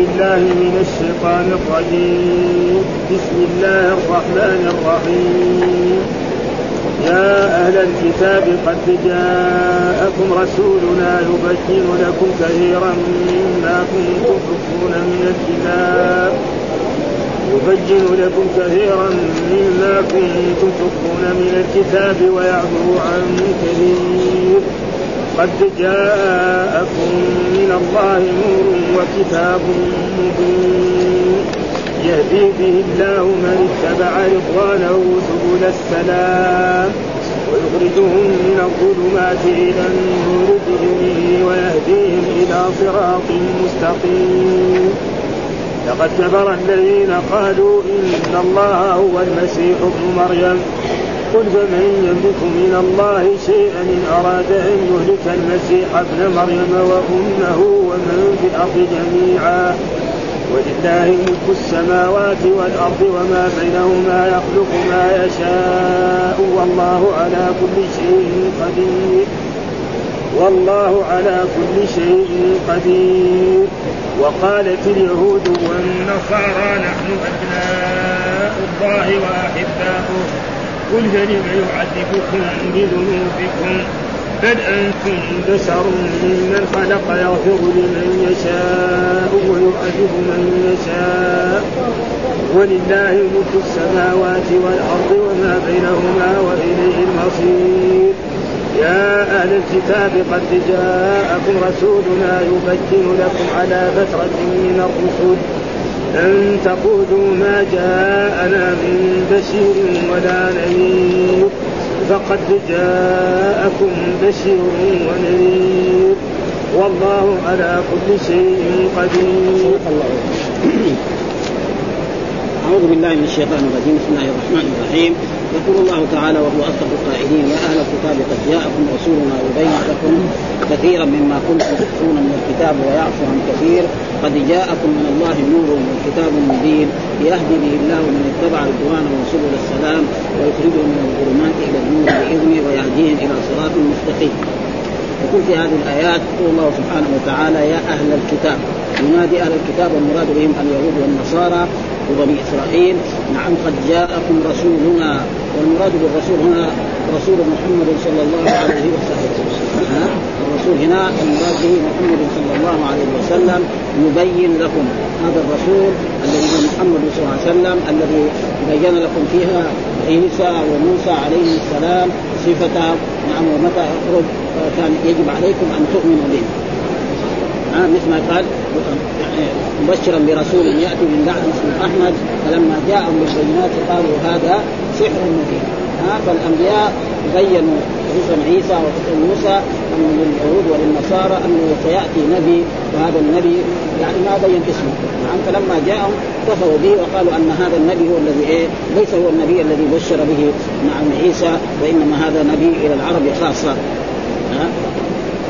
بالله من الشيطان الرجيم. بسم الله الرحمن الرحيم. يا أهل الكتاب قد جاءكم رسولنا يبين لكم كثيرا مما كنتم تخفون من الكتاب. يبين لكم كثيرا مما كنتم تخفون من الكتاب ويعفو عن كثير. قد جاءكم من الله نور وكتاب مبين. يهدي به الله من اتبع رضوانه سبل السلام. ويخرجهم من الظلمات إلى النور بإذنه ويهديهم إلى صراط مستقيم. لقد كفر الذين قالوا إن الله هو المسيح ابن مريم. قل فمن يملك من الله شيئا إن أراد أن يهلك المسيح ابن مريم وأمه ومن في الأرض جميعا. ولله ملك السماوات والأرض وما بينهما يخلق ما يشاء. والله على كل شيء قدير. والله على كل شيء قدير. وقالت اليهود والنصارى نحن أبناء الله وأحباؤه. قل فلم يعذبكم بذنوبكم. بل أنتم بشر ممن خلق يغفر لمن يشاء ويعذب من يشاء. ولله ملك السماوات والأرض وما بينهما وإليه المصير. يا أهل الكتاب قد جاءكم رسولنا يبين لكم على فترة من الرسل. أن تقولوا ما جاءنا من بشير ولا نذير فقد جاءكم بشير ونذير. والله على كل شيء قدير. أعوذ بالله من الشيطان الرجيم. بسم الله الرحمن الرحيم. يقول الله تعالى وهو أصدق القائلين يا أهل الكتاب قد جاءكم رسولنا يبين لكم كثيرا مما كنتم تخفون من الكتاب ويعفو عن كثير. قد جاءكم من الله نور وكتاب مبين. يهدي به الله من اتبع رضوانه سبل السلام ويخرجهم من الظلمات إلى النور بإذنه ويهديهم إلى صراط مستقيم. يقول في هذه الآيات يقول الله سبحانه وتعالى يا أهل الكتاب. ينادي أهل الكتاب والمراد بهم اليهود والنصارى وبني إسرائيل نعم قد جاءكم رسولنا والمراد بالرسول هنا رسول محمد صلى الله عليه وسلم. الرسول هنا المراد به محمد صلى الله عليه وسلم يبين لكم هذا الرسول الذي هو محمد صلى الله عليه وسلم الذي بين لكم فيها عيسى وموسى عليه السلام صفة نعم ومتى يخرج كان يجب عليكم أن تؤمنوا به. آه مثل ما قال يعني مبشرا برسول يأتي من بعد اسمه أحمد فلما جاءهم بالبينات قالوا هذا سحر مبين. آه فالأنبياء بينوا خصوصا عيسى وخصوصا موسى ان لليهود وللنصارى أنه سيأتي نبي وهذا النبي يعني ما بين اسمه. نعم فلما جاءهم كفروا به وقالوا أن هذا النبي هو الذي إيه؟ ليس هو النبي الذي بشر به نعم عيسى وإنما هذا نبي إلى العرب خاصة.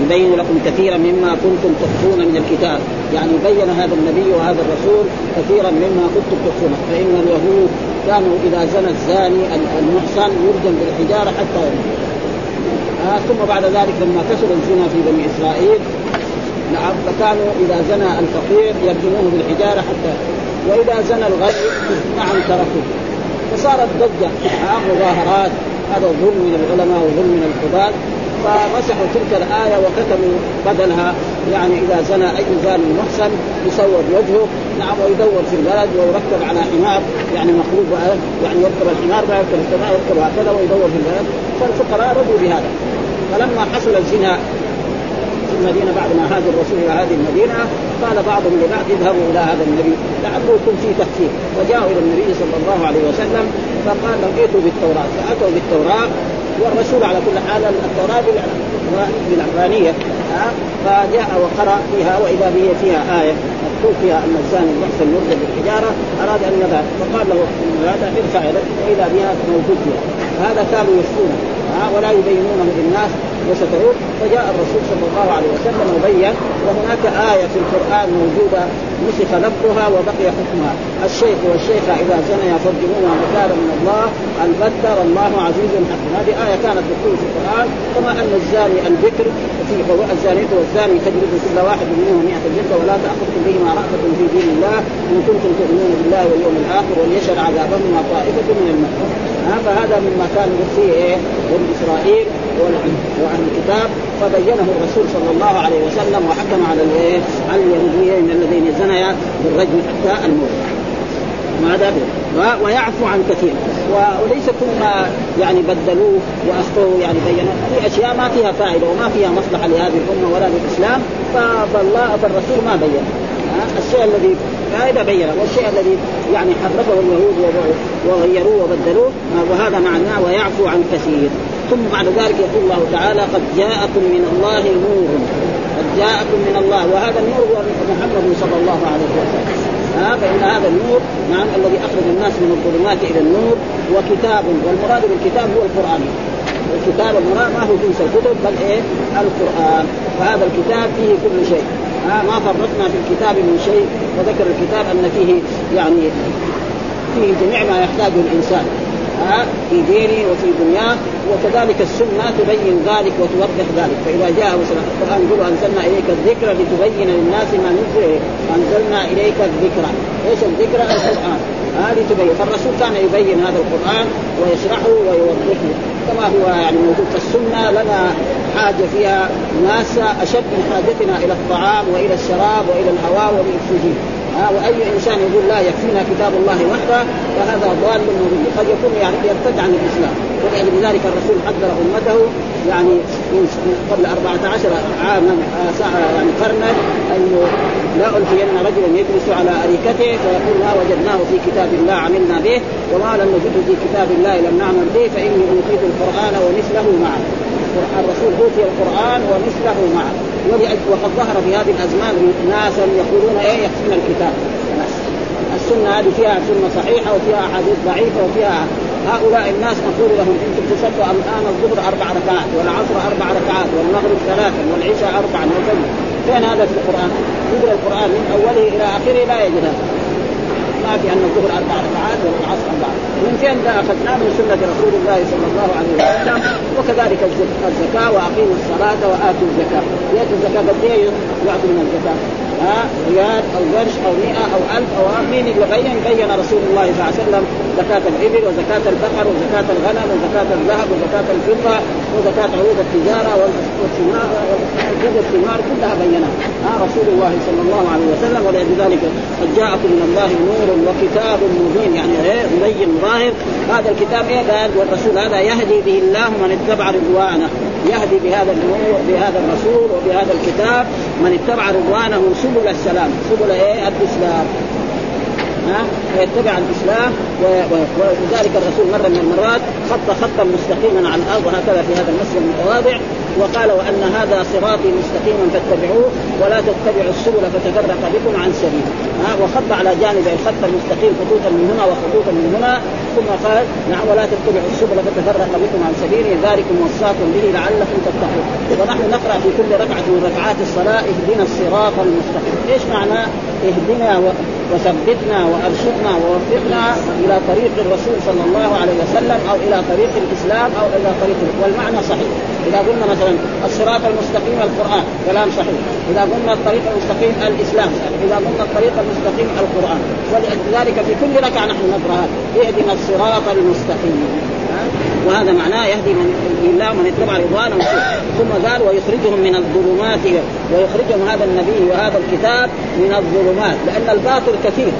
يبين لكم كثيرا مما كنتم تخفون من الكتاب. يعني بين هذا النبي وهذا الرسول كثيرا مما كنتم تخفون. فإن اليهود كانوا إذا زنى الزاني المحصن يرجم بالحجارة حتى آه ثم بعد ذلك لما كسر الزنا في بني إسرائيل نعم فكانوا إذا زنى الفقير يرجموه بالحجارة حتى وإذا زنى الغني نعم تركوه. فصارت ضجة. آه مظاهرات. هذا ظلم من العلماء وظلم من القضاة فمسحوا تلك الآية وكتبوا بدلها. يعني إذا زنى أي زاني محسن يسود وجهه. نعم ويدور في البلد ويركب على حمار. يعني مخلوق يعني يركب الحمار ما يركب السماء يركب هكذا ويدور في البلد. فالفقراء رضوا بهذا. فلما حصل الزنا في المدينة بعد ما هاجر الرسول إلى هذه المدينة قال بعضهم لبعض اذهبوا إلى هذا النبي. لعله يكون فيه تخفيف فجاءوا إلى النبي صلى الله عليه وسلم فقال لهم ائتوا بالتوراة. فأتوا بالتوراة. والرسول على كل حال التوراه بالعبرانيه فجاء وقرأ فيها وإذا به فيها آية مكتوب فيها أن الزاني المحسن يرجم بالحجارة أراد أن يذهب فقال له هذا ارفع يدك وإذا بها موجود فيها. هذا كانوا يخفونه ولا يبينونه للناس وستعود فجاء الرسول صلى الله عليه وسلم وبين وهناك آية في القرآن موجودة نسخ لفظها وبقي حكمها. الشيخ والشيخة إذا زنيا فارجموها نكالا من الله البتر الله عزيز حكيم هذه آية كانت مكتوبة في القرآن كما أن الزاني البكر في الزانية والزاني تجلد كل واحد منهم 100 جلدة ولا تأخذكم بهما رأفة في دين الله إن كنتم تؤمنون بالله واليوم الآخر وليشهد عذابهما طائفة من المؤمنين. فهذا مما كان فيه إيه؟ بني إسرائيل واهل الكتاب. فبينه الرسول صلى الله عليه وسلم وحكم على الايه على اليهوديين الذين زنيا بالرجم حتى الموت. ماذا ويعفو عن كثير. وليس كل ما يعني بدلوه واخطوا يعني بينوا في أشياء ما فيها فائدة وما فيها مصلحة لهذه الأمة ولا للإسلام. فالله فالرسول ما بين الشيء الذي فائده بينه والشيء الذي يعني حرفه اليهود وغيروه وبدلوه وهذا معناه ويعفو عن كثير. ثم بعد ذلك يقول الله تعالى قد جاءكم من الله نور. قد جاءكم من الله وهذا النور هو محمد صلى الله عليه وسلم. ها فإن هذا النور نعم الذي أخرج الناس من الظلمات إلى النور وكتاب والمراد بالكتاب هو القرآن. الكتاب المراد ما هو جنس الكتب بل إيه؟ القرآن. فهذا الكتاب فيه كل شيء. ها ما فرطنا في الكتاب من شيء وذكر الكتاب أن فيه يعني فيه جميع ما يحتاجه الإنسان. في دينه وفي دنياه وكذلك السنة تبين ذلك وتوضح ذلك. فإذا جاء مثلا القرآن يقول أنزلنا إليك الذكر لتبين للناس ما نزل أنزلنا إليك الذكر. إيش الذكر؟ القرآن. هذه تبين فالرسول كان يبين هذا القرآن ويشرحه ويوضحه. كما هو يعني موجود في السنة لنا حاجة فيها. ناس أشد من حاجتنا إلى الطعام وإلى الشراب وإلى الهواء والأكسجين. ها وأي إنسان يقول لا يكفينا كتاب الله وحده فهذا ضال مضل قد يكون يعني يرتد عن الإسلام. ولذلك الرسول حذر أمته يعني قبل 14 عاما آه، يعني قرنا انه لا الفين رجلا يجلس على أريكته فيقول ما وجدناه في كتاب الله عملنا به وما لم نجده في كتاب الله لم نعمل به فإني اوتيت القرآن ومثله معه. الرسول أوتي القرآن ومثله معه. وقد ظهر في هذه الأزمان ناس يقولون إيه يكفينا الكتاب. السنة هذه فيها سنة صحيحة وفيها أحاديث ضعيفة وفيها هؤلاء الناس نقول لهم إنتم تصلوا الآن الظهر أربع ركعات والعصر أربع ركعات والمغرب ثلاثا والعشاء اربعا وكذا فين هذا في القرآن؟ يقرأ القرآن من أوله إلى آخره لا يجد هذا. ما في أن الظهر أربع ركعات والعصر أربع. من فين أخذناه من سنة رسول الله صلى الله عليه وسلم وكذلك الزكاة وأقيموا الصلاة وآتوا الزكاة. ياتوا الزكاة قد إيه؟ يعطوا من الزكاة. ها؟ ريال أو قرش أو 100 أو 1000 أو مين اللي بين بين رسول الله صلى الله عليه وسلم زكاة الإبل وزكاة البقر وزكاة الغنم وزكاة الذهب وزكاة الفضة وزكاة عروض التجارة والثمار الثمار كلها بينها. ها؟ رسول الله صلى الله عليه وسلم ولذلك قد جاءكم من الله نور وكتاب مبين يعني إيه؟ مبين ظاهر. هذا الكتاب إيه قال؟ والرسول هذا يهدي به الله من اتبع رضوانه. يهدي بهذا بهذا الرسول وبهذا الكتاب من اتبع رضوانه سبل السلام. سبل إيه؟ الإسلام. ها؟ ويتبع الإسلام ولذلك الرسول مرة من المرات خط خطا مستقيما على الأرض وهكذا في هذا المسجد المتواضع. وقال وأن هذا صراطي مستقيما فاتبعوه ولا تتبعوا السبل فتفرق بكم عن سبيل. ها وخط على جانب الخط المستقيم خطوطا من هنا وخطوطا من هنا. ثم قال نعم ولا تتبعوا السبل فتفرق بكم عن سبيله ذلكم وصاكم به لعلكم تتقون. ونحن نقرأ في كل ركعة من ركعات الصلاة اهدنا الصراط المستقيم. إيش معنى اهدنا وثبتنا وأرشدنا ووفقنا إلى طريق الرسول صلى الله عليه وسلم أو إلى طريق الإسلام أو إلى طريق والمعنى صحيح. إذا قلنا مثلا الصراط المستقيم القرآن كلام صحيح. إذا قلنا الطريق المستقيم الإسلام إذا قلنا الطريق المستقيم القرآن. ولذلك في كل ركعة نحن نقرأ اهدنا الصراط المستقيم. وهذا معناه يهدي من الله من اتبع رضوانه ثم قال ويخرجهم من الظلمات ويخرجهم هذا النبي وهذا الكتاب من الظلمات لأن الباطل كثير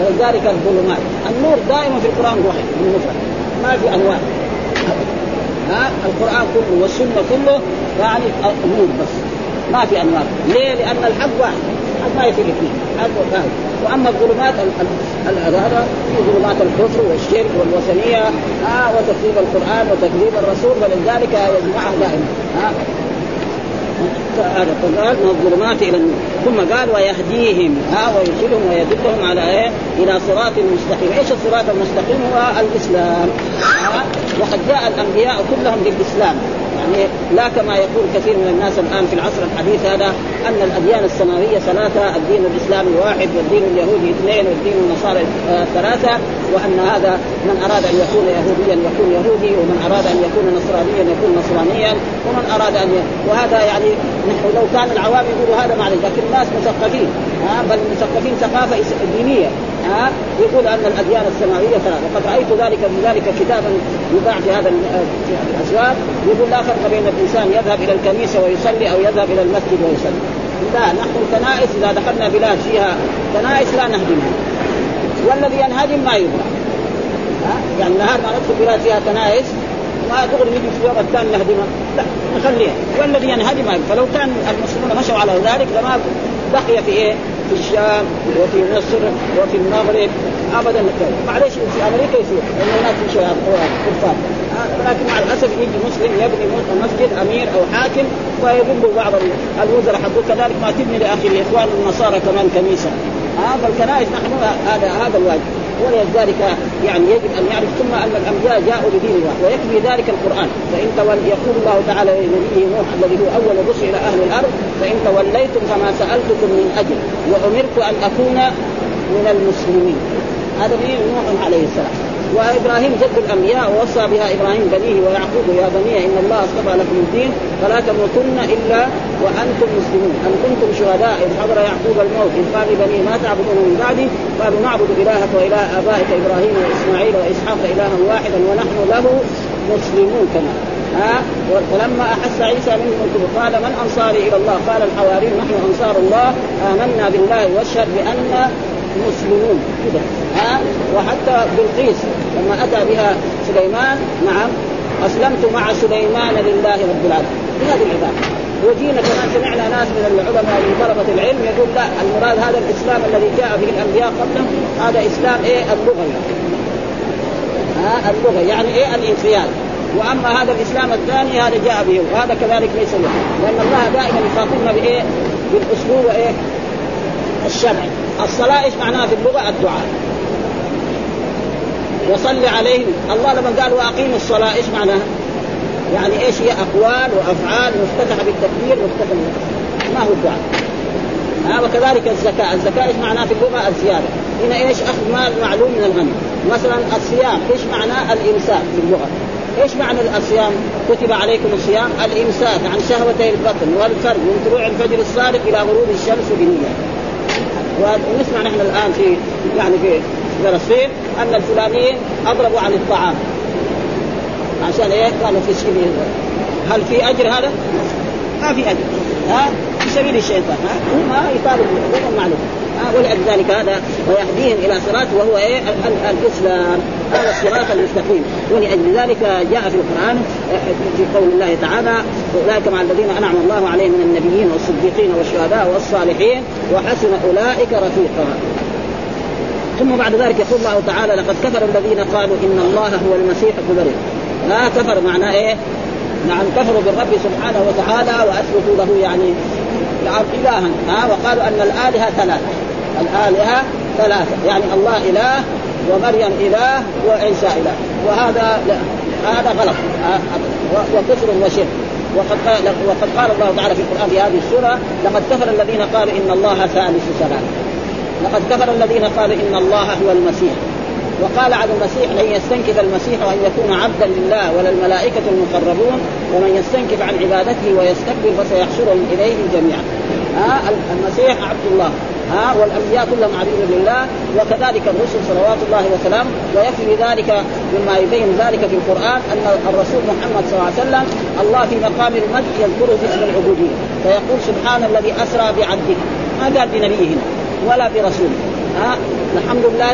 ولذلك الظلمات. النور دائما في القرآن واحد ما في أنواع. ها؟ القرآن كله والسنة كله يعني نور بس. ما في انوار ليه؟ لأن الحق واحد. ما يفرق اثنين حق واحد وأما الظلمات هذا في ظلمات الكفر والشرك والوثنية. آه وتكذيب القرآن وتكذيب الرسول ولذلك يجمعها دائما. آه هذا قال من الظلمات إلى النور. ثم قال ويهديهم. ها ويرشدهم ويدلهم على إيه؟ إلى صراط مستقيم، إيش الصراط المستقيم؟ هو الإسلام. وقد جاء الأنبياء كلهم بالإسلام. يعني لا كما يقول كثير من الناس الآن في العصر الحديث هذا. ان الأديان السماوية ثلاثة، الدين الاسلامي واحد والدين اليهودي اثنين والدين النصارى آه ثلاثة وأن هذا من أراد أن يكون يهوديا يكون يهودي ومن أراد أن يكون نصرانيا يكون نصرانيا ومن أراد أن ي... وهذا يعني نحن لو كان العوام يقولوا هذا معنى لكن الناس مثقفين ها بل مثقفين ثقافة دينية ها يقول أن الأديان السماوية ثلاثة. وقد رأيت ذلك في ذلك كتابا يباع في هذا الاسواق يقول لا فرق بين الإنسان يذهب إلى الكنيسة ويصلي أو يذهب إلى المسجد ويصلي. لا نحن الكنائس إذا دخلنا بلاد فيها كنائس لا نهدمها والذي ينهدم ما يبغى. يعني نهار ما ندخل بلاد فيها كنائس ما دغري نجي في اليوم الثاني نهدمها لا نخليها. والذي ينهدم فلو كان المسلمون مشوا على ذلك لما بقي في إيه؟ في الشام وفي مصر وفي المغرب ابدا معلش في أمريكا يصير لأن هناك في كفار. لكن مع الأسف يجي مسلم يبني مسجد أمير أو حاكم ويذل بعض الوزراء حقه. كذلك ما تبني لاخي الاخوان النصارى كمان كنيسة. هذا الكنائس نحن هذا هذا الواجب. ولذلك يعني يجب أن يعرف ثم أن الانبياء جاءوا بدين الله ويكفي ذلك القرآن. فإن تول يقول الله تعالى لنبيه نوح الذي هو أول الرسل إلى أهل الأرض فإن توليتم فما سألتكم من أجل وأمرت أن أكون من المسلمين. هذا نوح عليه السلام. وإبراهيم جد الأنبياء ووصى بها إبراهيم بنيه ويعقوب يا بني إن الله اصطفى لكم الدين فلا تموتن إلا وأنتم مسلمون. أم كنتم شهداء إذ حضر يعقوب الموت إذ قال لبنيه ما تعبدون من بعدي؟ قالوا نعبد إلهك وإله آبائك إبراهيم وإسماعيل وإسحاق إلها واحدا ونحن له مسلمون كما ها؟ ولما أحس عيسى منهم الكفر قال من أنصاري إلى الله؟ قال الحواريون نحن أنصار الله. آمنا بالله واشهد بأن مسلمون. كده. ها؟ وحتى بلقيس لما أتى بها سليمان نعم أسلمت مع سليمان لله رب العالمين. بهذه العباده وجينا كمان سمعنا ناس من العلماء من طلبة العلم يقول لا المراد هذا الإسلام الذي جاء به الأنبياء قبلهم هذا إسلام إيه؟ اللغة. ها؟ اللغة. يعني إيه؟ الانقياد. وأما هذا الإسلام الثاني هذا جاء به وهذا كذلك ليس له. لأن الله دائما يخاطبنا بإيه؟ بالأسلوب وايه؟ الشرعي. الصلاة إيش معناها في اللغة الدعاء. وصل عليهم. الله لما قال وأقيموا الصلاة إيش معناها؟ يعني إيش هي؟ أقوال وأفعال مفتتحة بالتكبير مفتتحة ما هو الدعاء؟ ها وكذلك الزكاة، الزكاة إيش معناها في اللغة؟ الزيادة، هنا إيش؟ أخذ مال معلوم من الغني، مثلا الصيام إيش معناه؟ الإمساك في اللغة، إيش معنى الصيام؟ كتب عليكم الصيام الإمساك عن شهوتي البطن والفرج من طلوع الفجر الصادق إلى غروب الشمس بنية. ونسمع نحن الآن في يعني في فلسطين أن الفلانيين أضربوا عن الطعام عشان إيه؟ كانوا في سبيل هل في أجر هذا؟ ما في أجر ها في سبيل الشيطان ها ما يطالب معلوم ها ولذلك هذا ويهديهم إلى صراط وهو إيه؟ الإسلام. هذا الصراط المستقيم. ولأجل ذلك جاء في القرآن في قول الله تعالى أولئك مع الذين أنعم الله عليهم من النبيين والصديقين والشهداء والصالحين وحسن أولئك رفيقا. ثم بعد ذلك يقول الله تعالى لقد كفر الذين قالوا إن الله هو المسيح ابن لا كفر معناه إيه؟ نعم كفروا بالرب سبحانه وتعالى وأثبتوا له يعني نعم إلها. ها وقالوا أن الآلهة ثلاثة الآلهة ثلاثة. يعني الله إله ومريم إله وعيسى إله. وهذا لا. هذا غلط. وكفر وشرك. وقد قال وقد قال الله تعالى في القرآن في هذه السورة لقد كفر الذين قالوا إن الله ثالث ثلاثة لقد كفر الذين قالوا إن الله هو المسيح. وقال عن المسيح لن يستنكف المسيح ان يكون عبدا لله ولا الملائكة المقربون ومن يستنكف عن عبادته ويستكبر فسيحشرهم اليه جميعا. ها المسيح عبد الله. ها والأنبياء كلهم عبيد لله وكذلك الرسل صلوات الله وسلامه ويكفي ذلك مما يبين ذلك في القرآن أن الرسول محمد صلى الله عليه وسلم الله في مقام المجد يذكره باسم العبودية فيقول سبحان الذي أسرى بعبده ما قال بنبيه هنا ولا برسوله ها؟ الحمد لله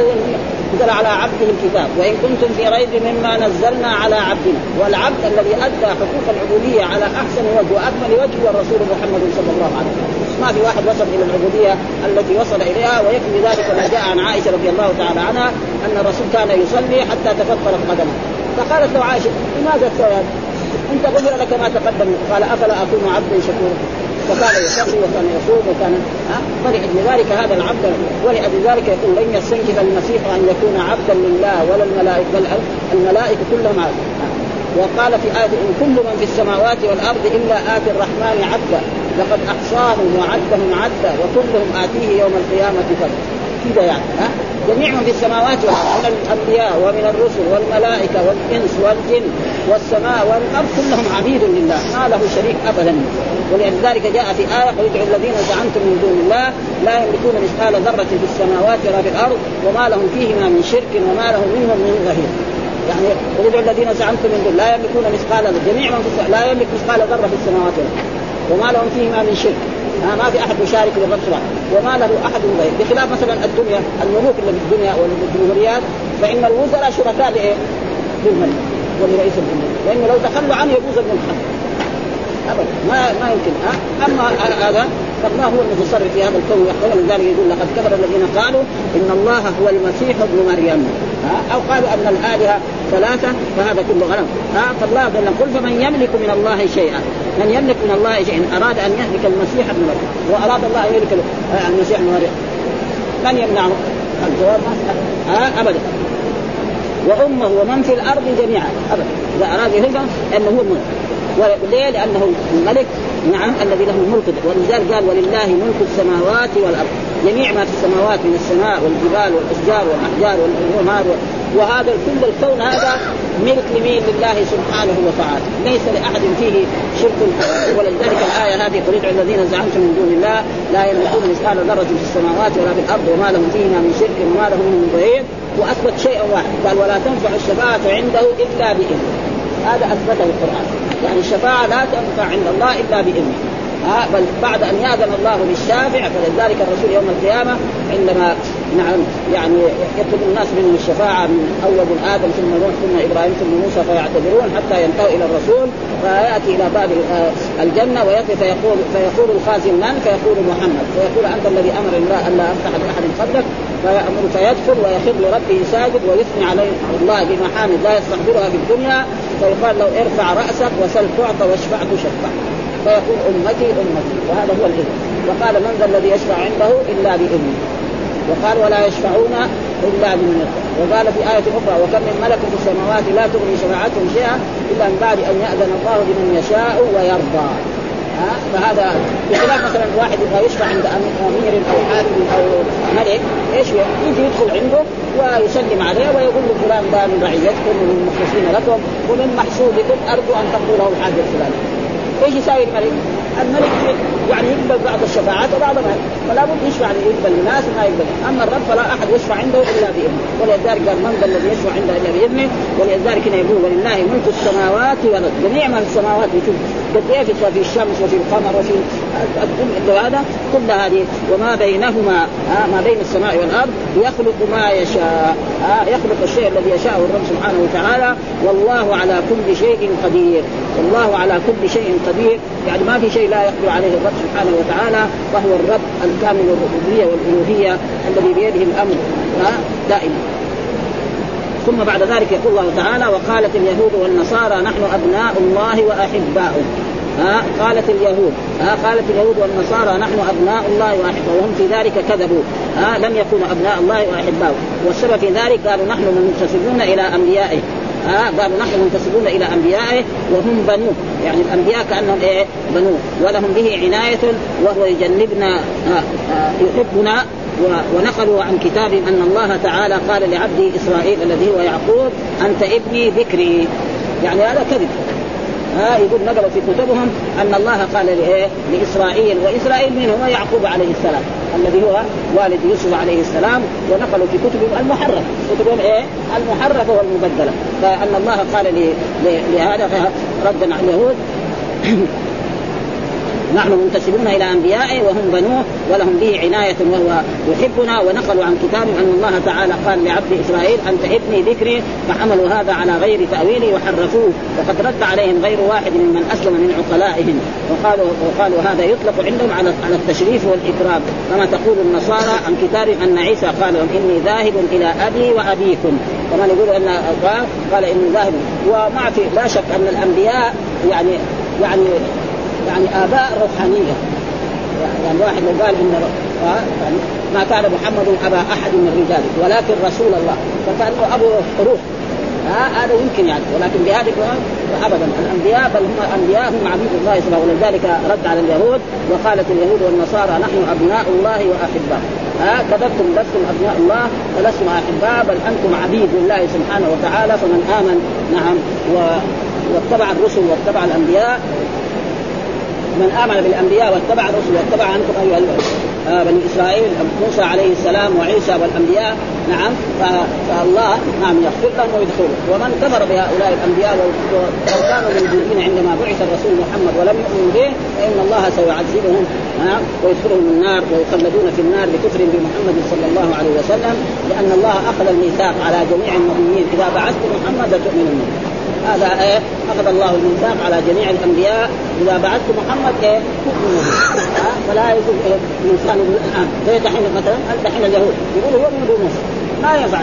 انزل على عبده الكتاب. وإن كنتم في ريب مما نزلنا على عبدنا. والعبد الذي أدى حقوق العبودية على أحسن وجه وأكمل وجه هو الرسول محمد صلى الله عليه وسلم. ما في واحد وصل إلى العبوديه التي وصل إليها ويكفي ذلك ما جاء عن عائشة رضي الله تعالى عنها أن الرسول كان يصلي حتى تفطرت قدمه. فقالت له عائشة لماذا تسوي أنت غفر لك ما تقدم. قال أفلا أكون عبدا شكورا؟ فكان يصلي وكان يصوم وكان ها؟ فلأجل ذلك هذا العبد ولأجل ذلك يقول لن يستنكف المسيح أن يكون عبدا لله ولا الملائكة بل الملائكة كلهم عبد. وقال في آية إن كل من في السماوات والأرض إلا آتي الرحمن عبدا لقد أحصاهم وعدهم عدا وكلهم آتيه يوم القيامة فردا كذا يعني ها؟ جميع في السماوات من الأنبياء ومن الرسل والملائكة والإنس والجن والسماء والأرض كلهم عبيد لله ما له شريك ابدا. ولذلك جاء في آية قل ادعوا الذين زعمتم من دون الله لا يملكون مثقال ذرة في السماوات ولا في الأرض وما لهم فيهما من شرك وما لهم منهم من ظهير. يعني قل ادعوا الذين زعمتم من دون لا يملكون مثقال جميع من في لا يملك مثقال ذرة في السماوات وما لهم فيهما من شرك. ما في أحد يشارك للرب وما له أحد غيره بخلاف مثلا الدنيا الملوك اللي في الدنيا والجمهوريات فإن الوزراء شركاء لإيه؟ للملك ولرئيس الجمهوريه لأنه لو تخلوا عنه يجوز الملك ابدا. ما ما يمكن. ها؟ أما هذا فالله هو المتصرف في هذا الكون. يحكم لذلك يقول لقد كفر الذين قالوا إن الله هو المسيح ابن مريم. ها؟ أو قالوا أن الآلهة ثلاثة فهذا كله غلط. ها؟ فالله قل فمن يملك من الله شيئا. من يملك من الله شيئا. أراد أن يهلك المسيح ابن مريم وأراد الله أن يهلك المسيح ابن مريم. من يمنعه؟ الجواب ها؟ ابدا. وأمه ومن في الأرض جميعا. ابدا. إذا أراد يهلكه انه هو الملك. وليه؟ لأنه الملك نعم الذي له الملك. ولذلك قال ولله ملك السماوات والأرض. جميع ما في السماوات من السماء والجبال والأشجار والأحجار والأنهار وهذا كل الكون هذا ملك لمين؟ لله سبحانه وتعالى. ليس لأحد فيه شرك ولذلك الآية هذه قل ادعوا الذين زعمتم من دون الله لا يملكون مثقال ذرة في السماوات ولا في الأرض وما لهم فيهما من شرك وما لهم من ظهير وأثبت شيئا واحد. قال ولا تنفع الشفاعة عنده إلا بإذنه. هذا أثبته القرآن. يعني الشفاعة لا تنفع عند الله إلا بإذنه. ها بل بعد أن يأذن الله للشافع فلذلك الرسول يوم القيامة عندما نعم يعني يطلب الناس منه الشفاعة من أول من آدم ثم نوح ثم إبراهيم ثم موسى فيعتذرون حتى ينتهوا إلى الرسول فيأتي إلى باب الجنة ويأتي فيقول فيقول الخازن من؟ فيقول محمد فيقول أنت الذي أمر الله الا أفتح لأحد قبلك فيأمر فيدخل ويخر لربه ساجد ويثني عليه الله بمحامد لا يستحضرها في الدنيا فيقال له ارفع رأسك وسل تعطى واشفع تشفع فيقول أمتي أمتي. وهذا هو الإذن. وقال من ذا الذي يشفع عنده إلا بإذنه. وقال ولا يشفعون إلا بمن وقال في آية أخرى وكم من ملك في السماوات لا تغني شفاعتهم شيئا إلا من بعد أن يأذن الله لمن يشاء ويرضى. ها؟ فهذا بخلاف مثلا واحد يبغى يشفع عند أمير أو حاكم أو ملك إيش يجي يدخل عنده ويسلم عليه ويقول له فلان ده من رعيتكم ومن المخلصين لكم ومن محسوبكم أرجو أن تقضوا له الحاجة الفلانية. إيش يساوي الملك؟ الملك يعني يقبل بعض الشفاعات وبعض ما فلا بد يشفع يقبل لناس وما يقبل. أما الرب فلا أحد يشفع عنده إلا بإذنه. ولذلك قال من ذا الذي يشفع عنده إلا بإذنه؟ ولذلك هنا يقول ولله ملك السماوات والأرض. جميع ما في السماوات يشوف. قد إيه في الشمس وفي القمر وفي هذا كل هذه وما بينهما آه ما بين السماء والأرض يخلق ما يشاء آه يخلق الشيء الذي يشاءه الرب سبحانه وتعالى والله على كل شيء قدير والله على كل شيء قدير يعني ما في شيء لا يقدر عليه الرب سبحانه وتعالى وهو الرب الكامل الربوبية والألوهية الذي بيده الأمر دائما. ثم بعد ذلك يقول الله تعالى وقالت اليهود والنصارى نحن أبناء الله وأحباؤه. ها قالت اليهود. ها قالت اليهود والنصارى نحن أبناء الله وأحباؤه. وهم في ذلك كذبوا. ها لم يكونوا أبناء الله وأحباؤه. والسبب في ذلك قالوا نحن منتسبون إلى أنبيائه. ها قالوا نحن منتسبون إلى أنبيائه وهم بنوه يعني الأنبياء كأنهم إيه؟ بنوه ولهم به عناية وهو يجنبنا يحبنا. ونقلوا عن كتاب أن الله تعالى قال لعبده إسرائيل الذي هو يعقوب أنت ابني ذكري. يعني هذا كذب. ها يقول نقلوا في كتبهم أن الله قال لإيه؟ لإسرائيل وإسرائيل من هو يعقوب عليه السلام الذي هو والد يوسف عليه السلام ونقلوا في كتبهم المحرفه كتبهم إيه؟ المحرفه والمبدله فأن الله قال لهذا ردا على اليهود. نحن منتسبون إلى أنبيائه وهم بنوه ولهم به عناية وهو يحبنا ونقلوا عن كتاب أن الله تعالى قال لعبد إسرائيل أنت ابني ذكري فحملوا هذا على غير تاويله وحرفوه وقد رد عليهم غير واحد ممن أسلم من عقلائهم. وقالوا وقالوا هذا يطلق عندهم على على التشريف والإكرام. كما تقول النصارى عن كتاب أن عيسى قال لهم إني ذاهب إلى أبي وأبيكم. كما يقول أن قال قال إني ذاهب. وما في لا شك أن الأنبياء يعني يعني يعني آباء روحانية. يعني واحد لو قال إن يعني ما كان محمد أبا أحد من الرجال ولكن رسول الله. فكأنه أبو روح. ها هذا يمكن يعني ولكن بهذه ابدا. الأنبياء بل هم أنبياء هم عبيد الله سبحانه ولذلك رد على اليهود وقالت اليهود والنصارى نحن أبناء الله وأحباء. ها كذبتم لستم أبناء الله ولستم أحباء بل أنتم عبيد لله سبحانه وتعالى. فمن آمن نعم و واتبع الرسل واتبع الأنبياء من آمن بالأنبياء واتبع الرسل واتبع أنتم أيها آه بني إسرائيل موسى عليه السلام وعيسى والأنبياء. نعم. فالله نعم يغفر لهم ويدخلهم. ومن كفر بهؤلاء الأنبياء لو كانوا موجودين عندما بعث الرسول محمد ولم يؤمنوا به فإن الله سيعذبهم. نعم. ويدخلهم النار ويخلدون في النار بكفر بمحمد صلى الله عليه وسلم لأن الله أخذ الميثاق على جميع النبيين. إذا بعثت محمد تؤمنون هذا إيه؟ أخذ الله الميثاق على جميع الأنبياء إذا بعثت محمد إيه فلا يجوز إيه الإنسان يقول الان زي دحين مثلا دحين اليهود. يقولوا يؤمن بموسى. ما ينفع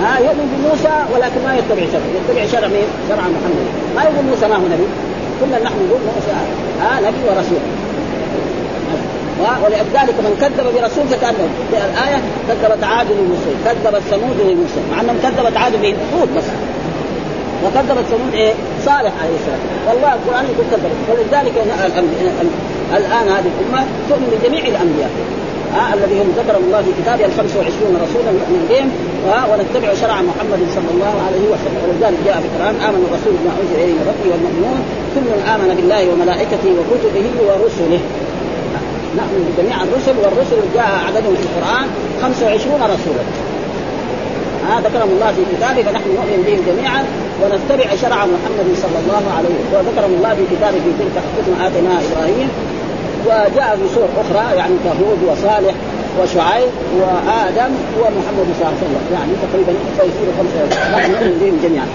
ها؟ يؤمن بموسى ولكن ما يتبع شرع يتبع شرع مين؟ شرع محمد. ما يقول موسى ما هو نبي. كلنا نحن نقول موسى ها نبي ورسول. ولذلك من كذب برسول فكانه الآية كذبت عاد لموسى كذبت ثمود لموسى. مع أنهم كذبت عاد بهود بس وكذبت ثمود إيه؟ صالح عليه السلام. والله القرآن يقول كذبت ولذلك الآن هذه الأمة تؤمن بجميع الأنبياء. آه الذي هم ذكرهم الله في كتابه ال 25 رسولا نؤمن بهم. آه ونتبع شرع محمد صلى الله عليه وسلم. ولذلك جاء في القرآن آمن الرسول بما أنزل إليه من ربه والمؤمنون. كل آمن بالله وملائكته وكتبه ورسله. نؤمن بجميع الرسل والرسل جاء عددهم في القرآن 25 رسولا. آه ذكرهم الله في كتابه فنحن نؤمن بهم جميعا. ونتبع شرع محمد صلى الله عليه وسلم. وذكرهم الله في كتابه في تلك حكمة اتيناها إبراهيم. وجاء في سور أخرى يعني كهود وصالح وشعيب وآدم ومحمد صلى الله عليه وسلم. يعني تقريبا فيصير خمسة نحن نؤمن بهم جميعا.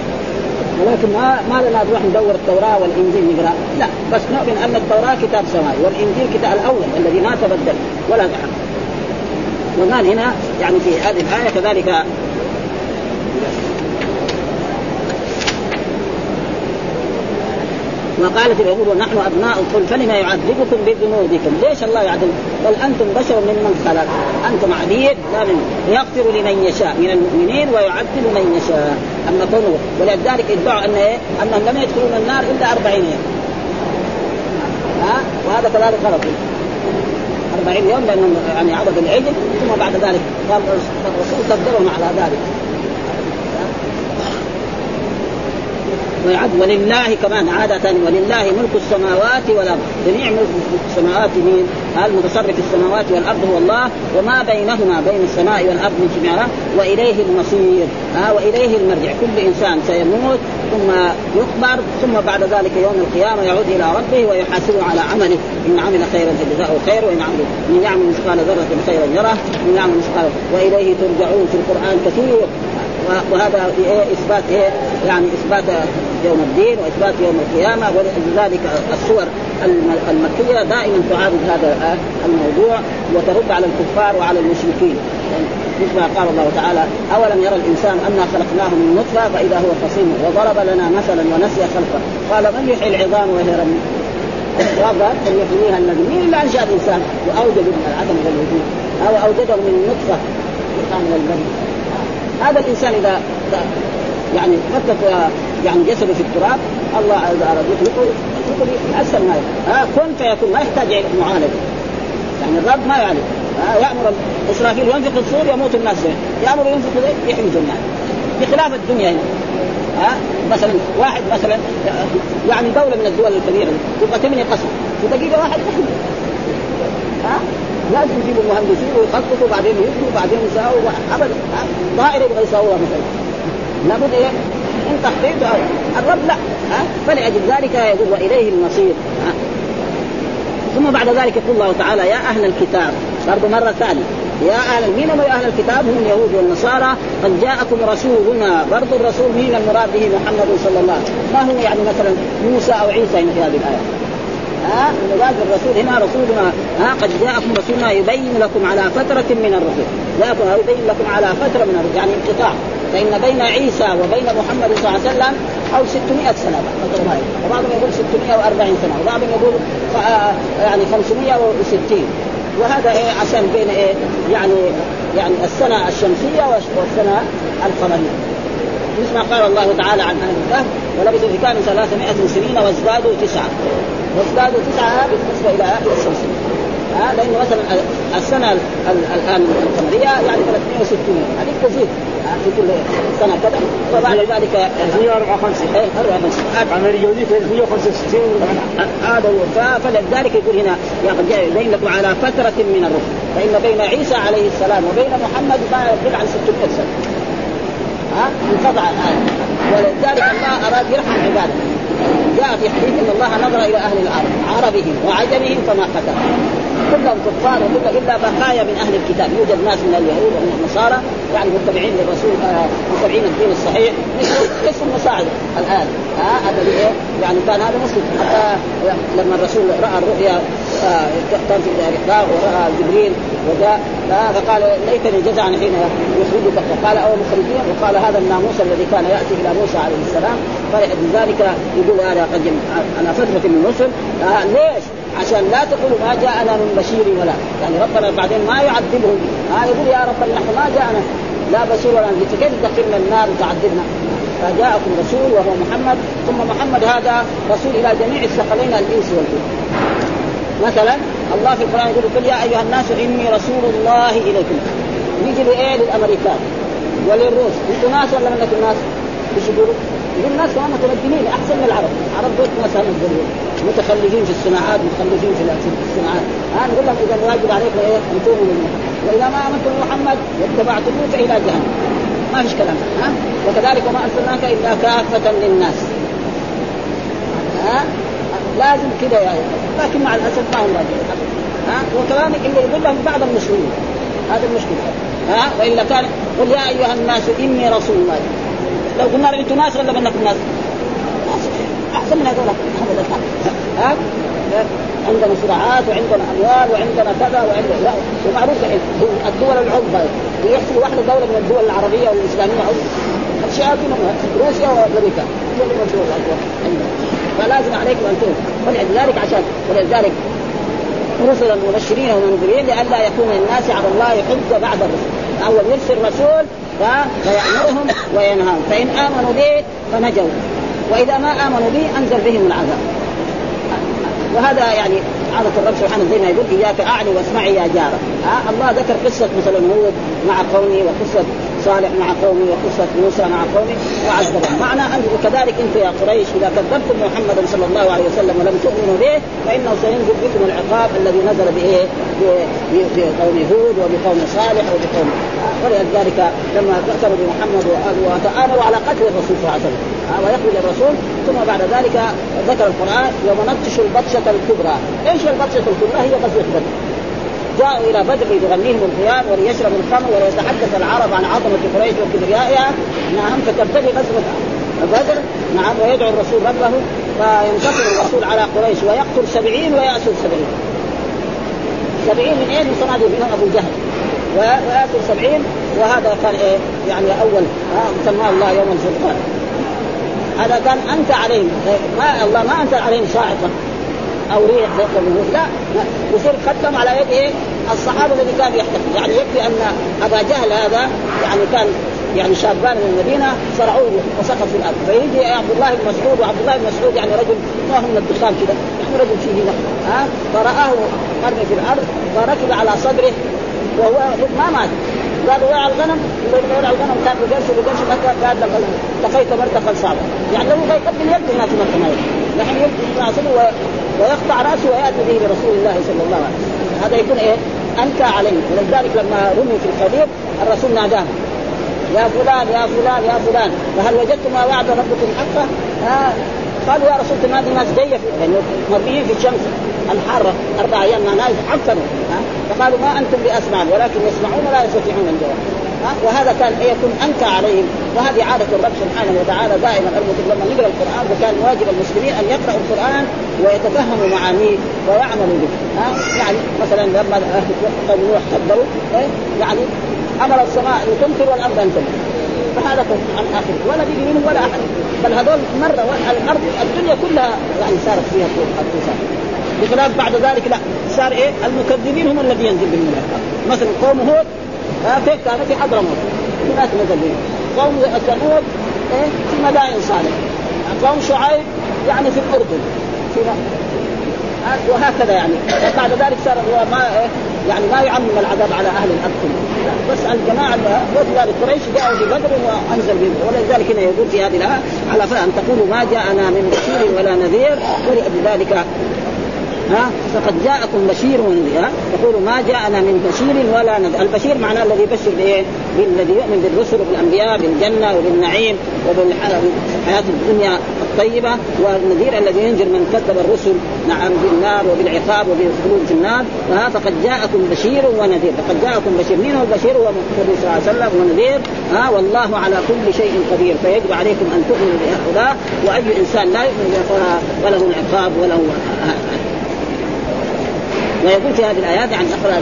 ولكن ما ما لنا نروح ندور التوراة والإنجيل نقرأ. لا بس نؤمن أن التوراة كتاب سماوي والإنجيل كتاب الأول الذي ما تبدل ولا تحرك وقال هنا يعني في هذه الآية كذلك وقالت اليهود ونحن قل فلما يعذبكم بذنوبكم؟ ليش الله يعذب؟ بل أنتم بشر ممن خلق. أنتم عبيد لا من يغفر لمن يشاء من المؤمنين ويعذب من يشاء. أما كونه ولذلك ادعوا أن إيه؟ أنهم لم يدخلون النار إلا 40 يوم. ها؟ وهذا كذلك غلط. 40 يوم لأنهم يعني عبدوا العجل ثم بعد ذلك قال الرسول كذبهم على ذلك. ويعد ولله كمان عادة ولله ملك السماوات والأرض. جميع ملك السماوات مين؟ المتصرف في السماوات والأرض هو الله وما بينهما بين السماء والأرض من جميعها وإليه المصير. ها وإليه المرجع. كل إنسان سيموت ثم يقبر ثم بعد ذلك يوم القيامة يعود إلى ربه ويحاسبه على عمله. إن عمل خيرا فجزاؤه خير وإن عمل من يعمل مثقال ذرة خيرا يره من يعمل مثقال وإليه ترجعون في القرآن كثير. وهذا إيه إثبات إيه؟ يعني إثبات يوم الدين وإثبات يوم القيامة ولذلك السور المكية دائما تعارض هذا الموضوع وترد على الكفار وعلى المشركين. مثل ما قال الله تعالى أولم يرى الإنسان أنا خلقناه من نطفة فإذا هو خصيم وضرب لنا مثلا ونسي خلقه؟ قال من يحيي العظام وهي رميم؟ قال ان يحييها مين اللي أنشأ الإنسان؟ وأوجد من العدم إلى الوجود. أو أوجده من نطفة. البني هذا الإنسان اذا يعني فكك يعني جسده في التراب الله اذا اراد يخلقه يخلقه باسهل ما ها كن فيكون ما يحتاج معالجة. يعني الرب ما يعالج. يأمر إسرافيل ينفق الصور يموت الناس. يأمر ينفق يحمي الناس. بخلاف الدنيا هنا. ها مثلا واحد مثلا يعني دولة من الدول الكبيرة تبغى تبني قصر. في دقيقه واحدة ها لازم يجيبوا مهندسين ويخططوا بعدين يبنوا وبعدين يساووا ابدا. طائره يبغى يساووها مثلا. لابد إيه؟ إن تخطيط الرب لا ها؟ فلأجل ذلك يقول وإليه المصير ها؟ ثم بعد ذلك يقول الله تعالى يا أهل الكتاب برضه مرة ثانية يا أهل مين هم أهل الكتاب؟ هم اليهود والنصارى قد جاءكم رسولنا برضه الرسول مين المراد به محمد صلى الله عليه وسلم. ما هو يعني مثلا موسى أو عيسى هنا في هذه الآية؟ ها؟ المراد الرسول هنا رسولنا ها؟ قد جاءكم رسولنا يبين لكم على فترة من الرسول جاءكم يبين لكم على فترة من الرسول يعني انقطاع. فإن بين عيسى وبين محمد صلى الله عليه وسلم أو 600 سنة وبعضهم يقول 640 سنة وبعضهم يقول يعني 560 وهذا إيه عشان بين إيه يعني يعني السنة الشمسية والسنة القمرية. مثل ما قال الله تعالى عن أهل الكهف ولبثوا في كانوا 300 سنين وازدادوا تسعة. وازدادوا تسعة بالنسبة إلى آخر الشمسيه ها لأنه مثلا السنة الآن القمرية يعني 360 هذه تزيد. في كل سنة كذا وبعد ذلك 154 إيه 54 عملية ذيك 165 هذا هو. فلذلك يقول هنا يبين لكم على فترة من الرسل. فإن بين عيسى عليه السلام وبين محمد ما يقل عن 600 سنة. ها؟ انقطع الآية ولذلك الله أراد يرحم عباده. جاء في حديث إن الله نظر إلى أهل الأرض عربهم وعجمهم فما قتل كلهم كفار وكل إلا بقايا من أهل الكتاب. يوجد ناس من اليهود ومن النصارى يعني متبعين للرسول آه متبعين الدين الصحيح. مثل المساعد الآن. آه هذا آه يعني كان هذا مسلم حتى لما الرسول رأى الرؤيا آه كان في الاحداث ورأى جبريل وجاء فقال ليتني جزعا حين يخرجك. فقال أو مخرجين؟ وقال هذا الناموس الذي كان يأتي إلى موسى عليه السلام. فلذلك يقول هذا قد على فترة من آه ليش؟ عشان لا تقولوا ما جاءنا من بشير ولا. يعني ربنا بعدين ما يعذبهم. آه يقول يا رب نحن ما جاءنا. لا بشير ولا. نذير فكيف تدخلنا النار وتعذبنا فجاءكم رسول وهو محمد. ثم محمد هذا رسول إلى جميع الثقلين الإنس والجن. مثلا الله في القرآن يقول قل يا أيها الناس إني رسول الله إليكم. يجي لإيه؟ للأمريكان. وللروس. أنتم ناس ولا منكم ناس؟ إيش يقولوا؟ يقول الناس كمان متمدنين. أحسن من العرب، العرب دول ناس متخلفين في الصناعات متخلفين في الصناعات، ها نقول لهم إذا واجب عليكم إيه؟ أن تؤمنوا بالله، وإذا ما امنتم محمد واتبعتموه فإلى جهنم. ما فيش كلام ها؟ وكذلك وما أرسلناك إلا كافة للناس. ها؟ لازم كذا يعني لكن مع الأسف ما هم راضيين ها وكذلك اللي يقول لهم بعض المسلمين هذا المشكلة ها وإلا كان قل يا أيها الناس إني رسول الله لو قلنا أنتم ناس ولا منكم ناس؟ أحسن من هذول ها؟ عندنا صراعات وعندنا أموال وعندنا كذا وعندنا ومعروف الدول العظمى. يحصل واحدة دولة من الدول العربية والإسلامية عظمى أشياء روسيا وأمريكا. فلازم عليكم أن تؤمنوا ولذلك عشان ولذلك رسلا مبشرين ومنذرين لئلا يكون للناس على الله حجة بعد الرسل. أول يرسل رسول فيأمرهم وينهاهم. فإن آمنوا به فنجوا. وإذا ما آمنوا به أنزل بهم العذاب. وهذا يعني عادة الرب سبحانه زي ما يقول إياك أعني واسمعي يا جارة. ها الله ذكر قصة مثلا هود مع قومه وقصة صالح مع قومه وقصة موسى مع قومه وعذبهم معنى أن وكذلك أنتم يا قريش إذا كذبتم محمدا صلى الله عليه وسلم ولم تؤمنوا به فإنه سينزل بكم العقاب الذي نزل بإيه بقوم هود وبقوم صالح وبقوم ولذلك لما كفروا بمحمد وتآمروا على قتل الرسول صلى الله عليه وسلم. ويقبل الرسول ثم بعد ذلك ذكر القرآن يوم نبطش البطشة الكبرى. إيش البطشة الكبرى؟ هي غزوة بدر. جاءوا إلى بدر لتغنيهم الخيام وليشربوا الخمر وليتحدث العرب عن عظمة قريش وكبريائها. نعم فتبتدي غزوة بدر. نعم ويدعو الرسول ربه فينتصر الرسول على قريش ويقتل سبعين ويأسر سبعين. سبعين من إيه من صناديق منهم أبو جهل. ويأكل سبعين وهذا كان إيه؟ يعني أول سماه الله يوم الفرقان. هذا كان أنت عليهم ما الله ما انزل عليهم صاعقه أو ريح لا يصير قدم على يد إيه الصحابة الذي كان يحتفل. يعني يكفي أن أبا جهل هذا يعني كان يعني شابان من المدينة صرعوه وسقط في الأرض. فيجي عبد الله بن مسعود وعبد الله بن مسعود يعني رجل ما هو من الدخان كذا يعني رجل فيه نقل ها؟ فرآه مرمي في الأرض فركب على صدره وهو ما مات. قالوا وعى الغنم يقول على الغنم كان بقرش بقرش قال لقيت مرتقا صعبا يعني لو يقبل يد الناس مرتقا نحن يمكن ويقطع رأسه ويأتي به لرسول الله صلى الله عليه وسلم. هذا يكون إيه؟ أنكى عليه. ولذلك لما رمي في الخدير الرسول ناداه. يا فلان يا فلان يا فلان فهل وجدتم ما وعد ربكم حقا؟ آه قالوا يا رسول الله هذه ناس جاية لأنه مرميين في الشمس الحارة أربع أيام مع ناس عفنوا فقالوا ما أنتم باسمعون ولكن يسمعون ولا يستطيعون الجواب. وهذا كان يكون أنكى عليهم. وهذه عادة الرب سبحانه وتعالى دائما لما يقرأ القرآن وكان واجب المسلمين أن يقرأوا القرآن ويتفهموا معانيه ويعملوا به. يعني مثلا لما قوم نوح كذبوا يعني أمر السماء أن تمطر والارض ان تمطر فهلك عن اخره ولا بقي منهم ولا أحد. بل هذول مرة الأرض الدنيا كلها يعني صارت فيها الطوفان بخلاف بعد ذلك لا. صار إيه؟ المكذبين هم الذين ينزل بهم مثلا قوم هود كيف كانت؟ في حضرموت نزل بهم قوم ثمود إيه؟ في مدائن صالح قوم شعيب يعني في الأردن. في وهكذا يعني. بعد ذلك صار هو ما إيه؟ يعني ما يعمم العذاب على أهل الأرض بس الجماعة ولذلك قريش جاءوا ببدر وأنزل بهم. ولذلك هنا يقول في هذه الآية على ان تقولوا ما جاءنا من بشير ولا نذير ولذلك ها؟ فقد جاءكم بشير يقول ما جاءنا من بشير ولا نذير البشير معناه الذي يبشر بإيه؟ بالذي يؤمن بالرسل وبالأنبياء بالجنة وبالنعيم وبالحياة الدنيا الطيبة والنذير الذي ينذر من كذب الرسل نعم بالنار وبالعقاب وبالخلود في النار. فها فقد جاءكم بشير ونذير. فقد جاءكم بشير. من هو البشير هو النبي صلى الله عليه وسلم ونذير. ها؟ والله على كل شيء قدير. فيجب عليكم أن تؤمنوا بهؤلاء وأي إنسان لا يؤمن فله العقاب وله ويقول في هذه الآيات عن اقرا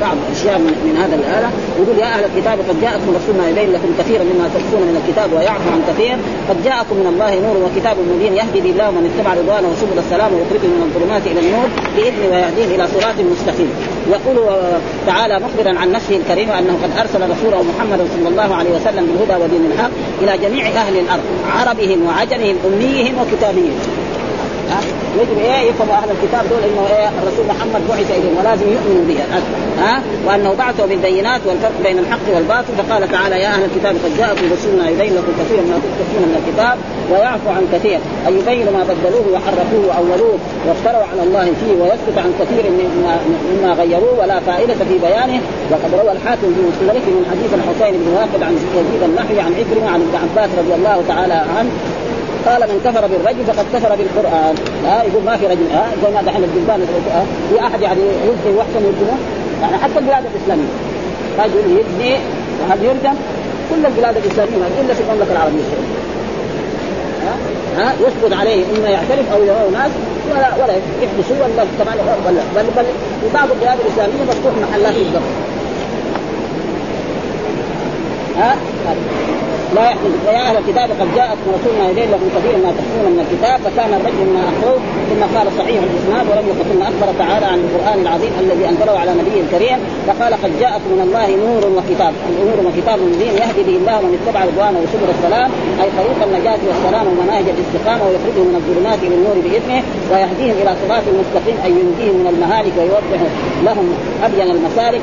بعض الأشياء من, هذا الايه يقول يا أهل الكتاب قد جاءكم رسولنا يبين لكم كثيرا مما تخفون من الكتاب ويعفو عن كثير. قد جاءكم من الله نور وكتاب مبين يهدي به الله من اتبع رضوانه وسبل السلام ويخرجهم من الظلمات إلى النور بإذنه ويهديه إلى صراط مستقيم. يقول تعالى مخبرا عن نفسه الكريم أنه قد أرسل رسوله محمدا صلى الله عليه وسلم بالهدى ودين الحق إلى جميع أهل الأرض عربهم وعجمهم أميهم وكتابيهم. يجب إيه؟ يفهم أهل الكتاب دول إنه إيه؟ الرسول محمد بعث إليهم ولازم يؤمنوا به. ها؟ وأنه بعثه بالبينات والفرق بين الحق والباطل. فقال تعالى يا أهل الكتاب قد جاءكم رسولنا يبين لكم كثيرا ما تكتبون من الكتاب ويعفو عن كثير. اي يبين ما بدلوه وحرفوه وأولوه وافتروا على الله فيه ويسكت عن كثير مما, مما غيروه ولا فائدة في بيانه. وقد روى الحاكم في مسلمه من حديث الحسين بن واقد عن يزيد النحوي عن عكرمة عن ابن عباس رضي الله تعالى عنه قال من كفر بالرجل فقد كفر بالقرآن. ها يقول ما في رجل. ها زي ما دحين الجلبان في أحد يعني يزني واحسن يرجمه يعني حتى البلاد الإسلامية. رجل يزني وهل يرجم؟ كل البلاد الإسلامية إلا في المملكة العربية. ها ها يسقط عليه إما يعترف أو يراه ناس ولا ولا يحبسوه ولا كمان ولا بل بل في بعض البلاد الإسلامية مفتوح محلات الضبط ها لا يحمل يا أهل الكتاب قد جاءتكم رسولنا اليه لكم كثيرا ما تحكمون من الكتاب فكان الرجل مما اخبروه ثم قال صحيح الإسناد ولم ثم أخبر تعالى عن القرآن العظيم الذي أنزله على نبيه الكريم فقال قد جاءكم من الله نور وكتاب نور وكتاب مبين يهدي به الله من اتبع رضوانه وسبل السلام أي طريق النجاة والسلام ومناهج الاستقامة ويخرجهم من الظلمات إلى النور بإذنه ويهديهم إلى صراط المستقيم أي ينجيهم من المهالك ويوضح لهم أبين المسالك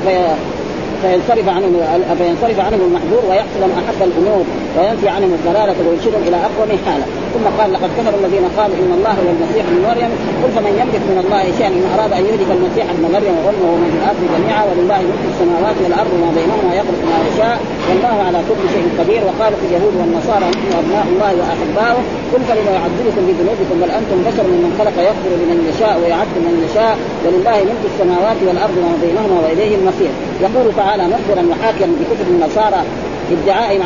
فينصرف عنهم فينصرف عنهم المحذور ويحصل من أحب الأمور. وينفي عنهم الضلالة ويرشدهم إلى أقوم حاله ثم قال لقد كفر الذين قالوا إن الله هو المسيح ابن مريم. قل فمن يملك من الله شيئا إن أراد أن يهلك المسيح ابن مريم وامه ومن في الأرض جميعا ولله ملك السماوات والأرض وما بينهما يخلق ما يشاء والله على كل شيء قدير. وقالت اليهود والنصارى نحن أبناء الله وأحباؤه. قل فلما يعذبكم بذنوبكم بل أنتم بشر ممن خلق يغفر لمن يشاء ويعذب من يشاء ولله ملك السماوات والأرض وما بينهما وإليه المصير. يقول تعالى مخبرا وحاكيا بكتب النصارى ادعاء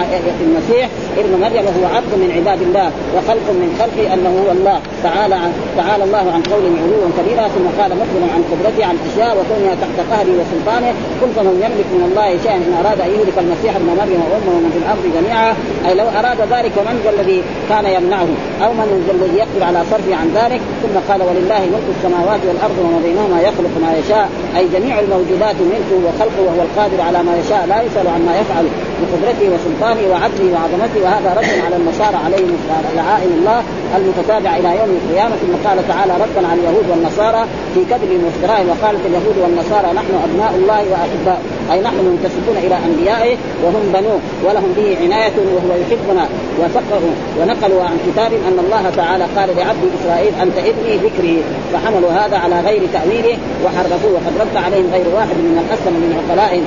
المسيح ابن مريم وهو عبد من عباد الله وخلق من خلقه أنه هو الله. تعالى عن تعالى الله عن قول علوا كبيرا ثم قال مخبرا عن قدرته عن إشياء وكونها تحت قهره وسلطانه. قل فمن يملك من الله شيئا إن أراد أن يهلك المسيح ابن مريم وأمه ومن في الأرض جميعا. أي لو أراد ذلك من ذا الذي كان يمنعه؟ أو من ذا الذي يقدر على صرفه عن ذلك؟ ثم قال ولله ملك السماوات والأرض وما بينهما يخلق ما يشاء. أي جميع الموجودات ملكه وخلقه وهو القادر على ما يشاء لا يسأل عما يفعل بقدرته وسلطانه وعدله وعظمته وهذا رد على النصارى عليهم لعائن الله المتتابع إلى يوم القيامة. ثم قال تعالى ردا على اليهود والنصارى في كذب وافتراء وقالت اليهود والنصارى نحن أبناء الله وأحباء أي نحن منتسبون إلى أنبيائه وهم بنوه ولهم به عناية وهو يحبنا. وفقه ونقلوا عن كتاب أن الله تعالى قال لعبد إسرائيل أنت ابني ذكري. فحملوا هذا على غير تأويله وحرفوه. وقد رد عليهم غير واحد من أسلم من عقلائهم.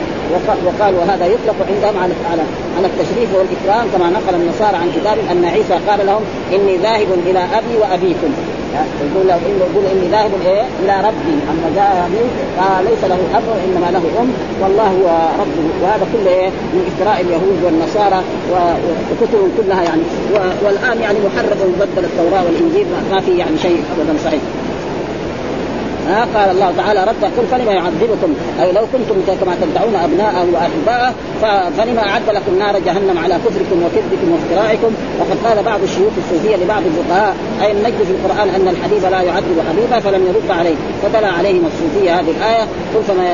وقالوا هذا يطلق عندهم على على التشريف والإكرام كما نقل النصارى عن كتاب أن عيسى قال لهم إني ذاهب إلى أبي وأبيكم. يقول له يقول إني ذاهب إيه إلى ربي. أما جاء أبي فليس له أب وإنما له أم. والله هو ربه. وهذا كله إيه؟ من افتراء اليهود والنصارى وكتبهم كلها يعني. والآن يعني محرف ومبدل التوراة والإنجيل. ما في يعني شيء ابدا صحيح. ها قال الله تعالى قل فلما يعذبكم. اي لو كنتم كما تدعون أبناءه وأحباءه فلما أعد لكم نار جهنم على كفركم وكذبكم وافترائكم. وقد قال بعض الشيوخ الصوفية لبعض الفقهاء أي النجد في القرآن أن الحبيب لا يعذب حبيبا فلم يرد عليه. فتلا عليهم الصوفيه هذه الآية قل فما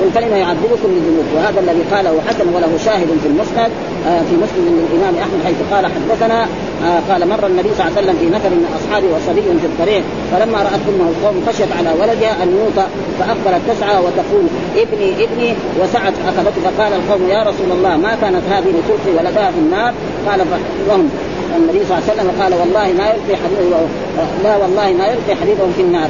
قل فلما يعذبكم لذنوب وهذا الذي قاله حسن وله شاهد في المسند آه، في مسند الامام أحمد حيث قال حدثنا آه، قال مر النبي صلى الله عليه وسلم في نفر من أصحابه وصبي في الطريق فلما رأت أمه القوم خشيت على ولدها أن يوطى فأقبلت تسعى وتقول ابني ابني وسعت أخذته فقال القوم يا رسول الله ما كانت هذه لتلقي ولدها في النار؟ قال وهم النبي صلى الله عليه وسلم قال والله ما يلقي حبيبه لا والله ما يلقي حبيبه في النار.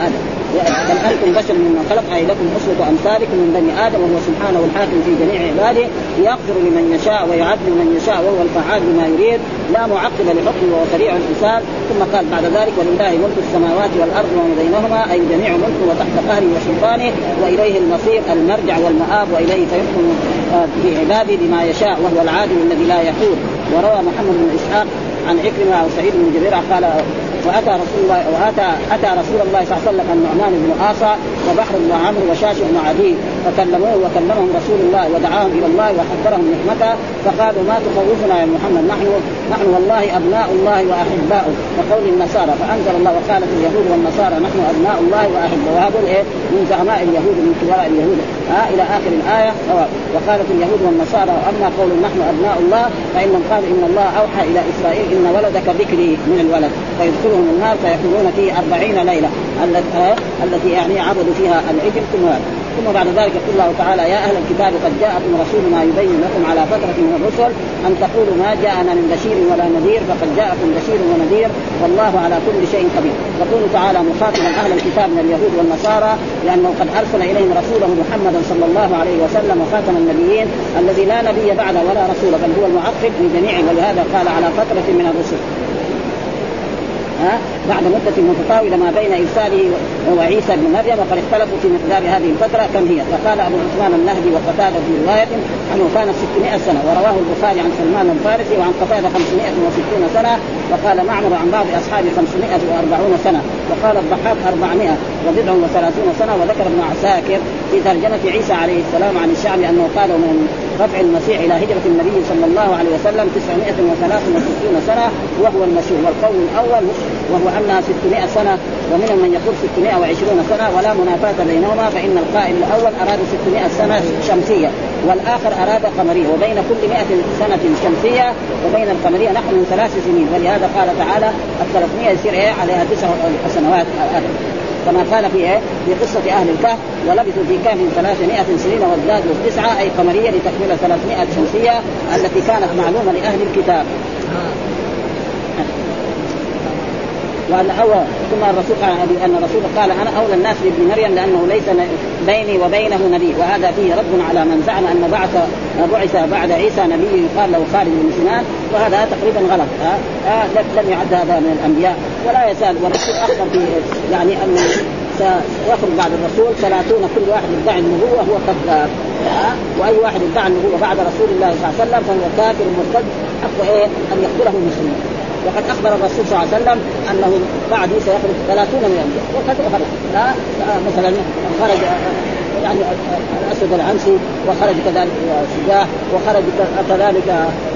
هذا. بل أنتم بشر مما خلق اي لكم أسوة أمثالكم من بني آدم وهو سبحانه الحاكم في جميع عباده يغفر لمن يشاء ويعذب من يشاء وهو الفعال بما يريد لا معقب لحكمه وهو سريع الحساب. ثم قال بعد ذلك ولله ملك السماوات والأرض وما بينهما أي جميع ملكه وتحت قهره وسلطانه وإليه المصير المرجع والمآب وإليه فيحكم في عباده بما يشاء وهو العادل الذي لا يحول وروى محمد بن إسحاق عن عكرمه أو سعيد بن جبير قال وأتى رسول الله واتى أتى رسول الله صلى الله عليه وسلم النعمان بن عاصى وبحر بن عمرو وشاش بن عدي فكلموه وكلمهم رسول الله ودعاهم إلى الله وحذرهم نعمته فقالوا ما تخوفنا يا محمد نحن نحن والله أبناء الله وأحباؤه. وقول النصارى فأنزل الله وقالت اليهود والنصارى نحن أبناء الله وأحباؤه. وهذول إيه من زعماء اليهود من كبراء اليهود. ها إلى آخر الآية وقالت اليهود والنصارى اما قول نحن أبناء الله فانهم قالوا إن الله أوحى إلى إسرائيل إن ولدك بكري من الولد. فيدخلهم النار فيكونون فيه أربعين ليلة. التي يعني عبدوا فيها العجل ثم ثم بعد ذلك يقول الله تعالى يا أهل الكتاب قد جاءكم رسولنا يبين لكم على فترة من الرسل أن تقولوا ما جاءنا من بشير ولا نذير فقد جاءكم بشير ونذير والله على كل شيء قدير. يقول تعالى مخاطبا أهل الكتاب من اليهود والنصارى لأنه قد أرسل إليهم رسوله محمدا صلى الله عليه وسلم وخاتم النبيين الذي لا نبي بعده ولا رسول بل هو المعقب لجميع ولهذا قال على فترة من الرسل. ها بعد مدة متطاولة ما بين إرساله وعيسى بن مريم وقد اختلفوا في مقدار هذه الفترة كم هي. فقال أبو عثمان النهدي وقتادة في رواية أنه كانت 600 سنة ورواه البخاري عن سلمان الفارسي وعن قتادة 560 سنة وقال معمر عن بعض أصحاب 540 سنة وقال الضحاك 400 وبضع وثلاثون سنة وذكر ابن عساكر في ترجمة عيسى عليه السلام عن الشعب أنه قال من رفع المسيح إلى هجرة النبي صلى الله عليه وسلم 963 سنة وهو المشهور والقول الأول. وهو انها 600 سنة ومنهم من يقول 620 سنة ولا منافاة بينهما فإن القائل الأول أراد 600 سنة شمسية والآخر أراد قمرية وبين كل 100 سنة شمسية وبين القمرية نحن من ثلاث سنين. ولهذا قال تعالى ال 300 يصير إيه؟ عليها تسع سنوات كما قال في إيه؟ في قصة أهل الكهف ولبثوا في كهف 300 سنين وازدادوا تسعه أي قمرية لتكمله 300 شمسية التي كانت معلومة لأهل الكتاب. وأن اول ثم الرسول قال أن الرسول قال أنا أولى الناس بابن مريم لأنه ليس بيني وبينه نبي وهذا فيه رد على من زعم أن بعث بعث بعد عيسى نبي يقال له خالد بن سنان وهذا تقريبا غلط. ها؟ آه لم يعد هذا من الأنبياء ولا يزال والرسول اخبر يعني ان سيخرج بعد الرسول ثلاثون كل واحد يدعي النبوة هو كذاب. وأي واحد يدعي النبوة بعد رسول الله صلى الله عليه وسلم فهو كافر مرتد. حق إيه؟ أن يقتله المسلمين وقد أخبر الرسول صلى الله عليه وسلم أنه بعد سيخرج ثلاثون من الأنبياء. وقد خرج لا مثلا خرج يعني الاسود العنسي وخرج كذلك شجاع وخرج كذلك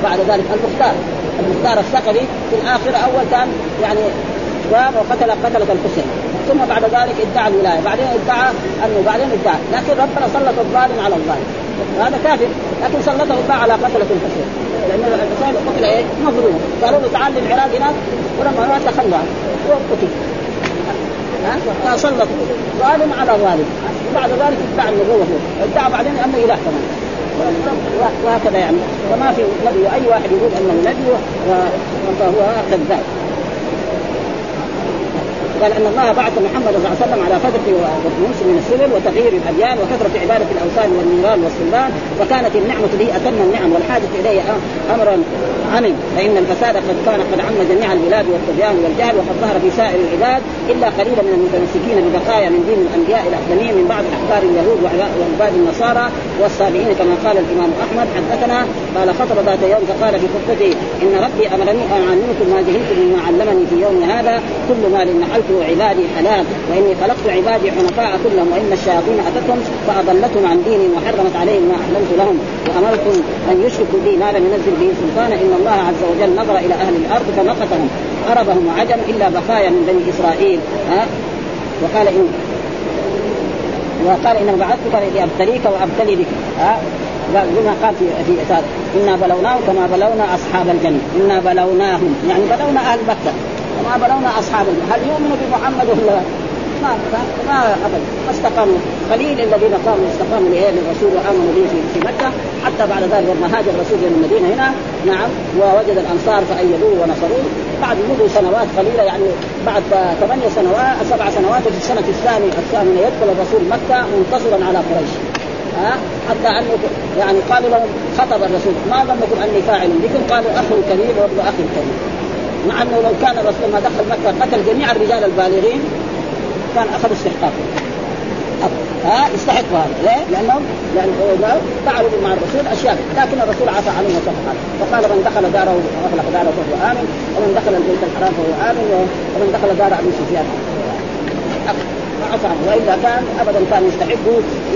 بعد ذلك المختار. المختار الثقفي في الآخر أول كان يعني قام وقتل قتلة الحسين. ثم بعد ذلك ادعى الولاية. بعدين ادعى انه بعدين ادعى. لكن ربنا سلط الظالم على الظالم هذا كافر. لكن سلطه الله على قتلة الحسين لأن الحسين قتل إيه؟ مظلوم. قالوا له تعال للعراق هناك. ولما مات تخلى. وقتل ها؟ فسلط ظالم على ظالم. وبعد ذلك ادعى النبوة. ادعى بعدين أنه إله كمان. وهكذا يعني. وما في نبي أي واحد يقول أنه نبي فهو كذاب. قال إن الله بعث محمد صلى الله عليه وسلم على فتره والنص من السبل وتغيير الأديان وكثرة عبادة الأوثان والنيران والصلبان وكانت النعمة به أتم النعم والحاجة اليه امرا عمل فإن الفساد قد كان قد عم جميع البلاد والطغيان والجهل وقد ظهر في سائر العباد إلا قليلا من المتمسكين ببقايا من دين الأنبياء الاقدمين من بعض أحبار اليهود وعباد النصارى والصالحين كما قال الإمام أحمد حدثنا قال خطب ذات يوم فقال في خطبته إن ربي أمرني أن أعلمكم ما جهلت مما علمني في يوم هذا كل مال نحلته عبادي حلال وإني خلقت عبادي حنفاء كلهم وإن الشياطين أتتهم فأضلتهم عن ديني وحرمت عليهم ما احللت لهم وامرتم أن يشركوا بي ما لم ينزل به سلطانا إن الله عز وجل نظر إلى أهل الأرض فمقتهم عربهم وعجم إلا بقايا من بني إسرائيل. ها؟ وقال ان وقال انما بعثتك لابتليك وأبتلي بك. ها؟ بما قال في في إنا بلوناهم كما بلونا أصحاب الجنة إنا بلوناهم يعني بلونا أهل مكة. كما بلونا أصحاب هل يؤمنوا بمحمد ولا ما ما ابدا. ما استقاموا. قليل الذين قاموا استقاموا للرسول وآمنوا به في مكة. حتى بعد ذلك لما هاجر الرسول إلى المدينة هنا. نعم. ووجد الأنصار فأيدوه ونصروه. بعد مضوا سنوات قليلة يعني بعد ثمانية سنوات سبع سنوات في السنة الثانية الثامنة يدخل الرسول مكة منتصرا على قريش. ها؟ حتى أنه يعني قالوا لهم خطب الرسول. ما ظنكم أني فاعل بكم؟ قالوا اخ كريم وابن اخ كريم مع أنه لو كان الرسول ما دخل مكة قتل جميع الرجال البالغين كان أخذ استحقاقه ها؟ يستحقوا هذا. ليه؟ لانهم لأن فعلوا مع الرسول أشياء. لكن الرسول عفى عنهم وصفح فقال من دخل داره وأغلق داره فهو آمن ومن دخل البيت الحرام فهو آمن ومن دخل دار أبي سفيان عفى عنه. وإلا كان ابدا كان يستحق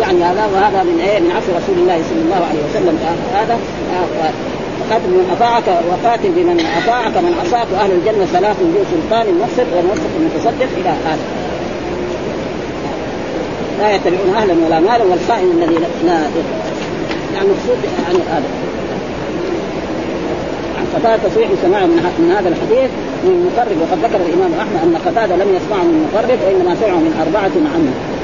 يعني هذا وهذا من إيه؟ من عفو رسول الله صلى الله عليه وسلم. هذا قاتل من اطاعك وقاتل بمن أطاعك من عصاك واهل الجنة ثلاث ذو سلطان مقصد وموفق متصدق إلى اخره لا يتبعون أهلا ولا مالا والخائن الذي لا يعني مقصود يعني هذا عن قتادة تصريح سماع من هذا الحديث من مقرب وقد ذكر الإمام أحمد أن قتادة لم يسمعه من مقرب وإنما سمعه من أربعة عمه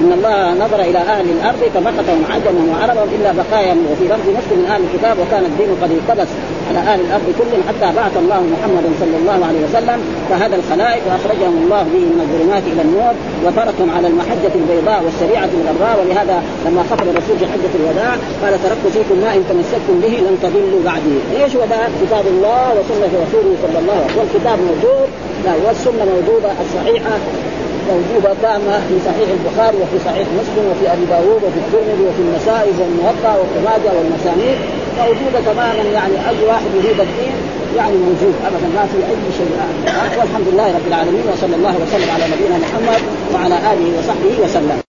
إن الله نظر إلى أهل الأرض فمقتهم عجمهم وعربهم إلا بقايا. وفي لفظ مسلم من أهل الكتاب وكان الدين قد اقتبس على أهل الأرض كلهم حتى بعث الله محمدا صلى الله عليه وسلم فهدى الخلائق وأخرجهم الله به من الظلمات إلى النور وتركهم على المحجة البيضاء والشريعه الغراء. ولهذا لما خطب الرسول في حجة الوداع قال تركت فيكم ما إن تمسكتم به لن تضلوا بعدي، إيش هو كتاب الله وسنة رسوله صلى الله عليه وسلم، والكتاب موجود. والسنة موجودة الصحيحة. موجودة تامة في صحيح البخاري وفي صحيح مسلم وفي أبي داوود وفي الترمذي وفي النسائي والموطأ وابن ماجه والمسانيد موجودة تماما يعني أي واحد يريد الدين يعني موجود أبدا ما في أي شيء والحمد لله رب العالمين وصلى الله وسلم على نبينا محمد وعلى آله وصحبه وسلم.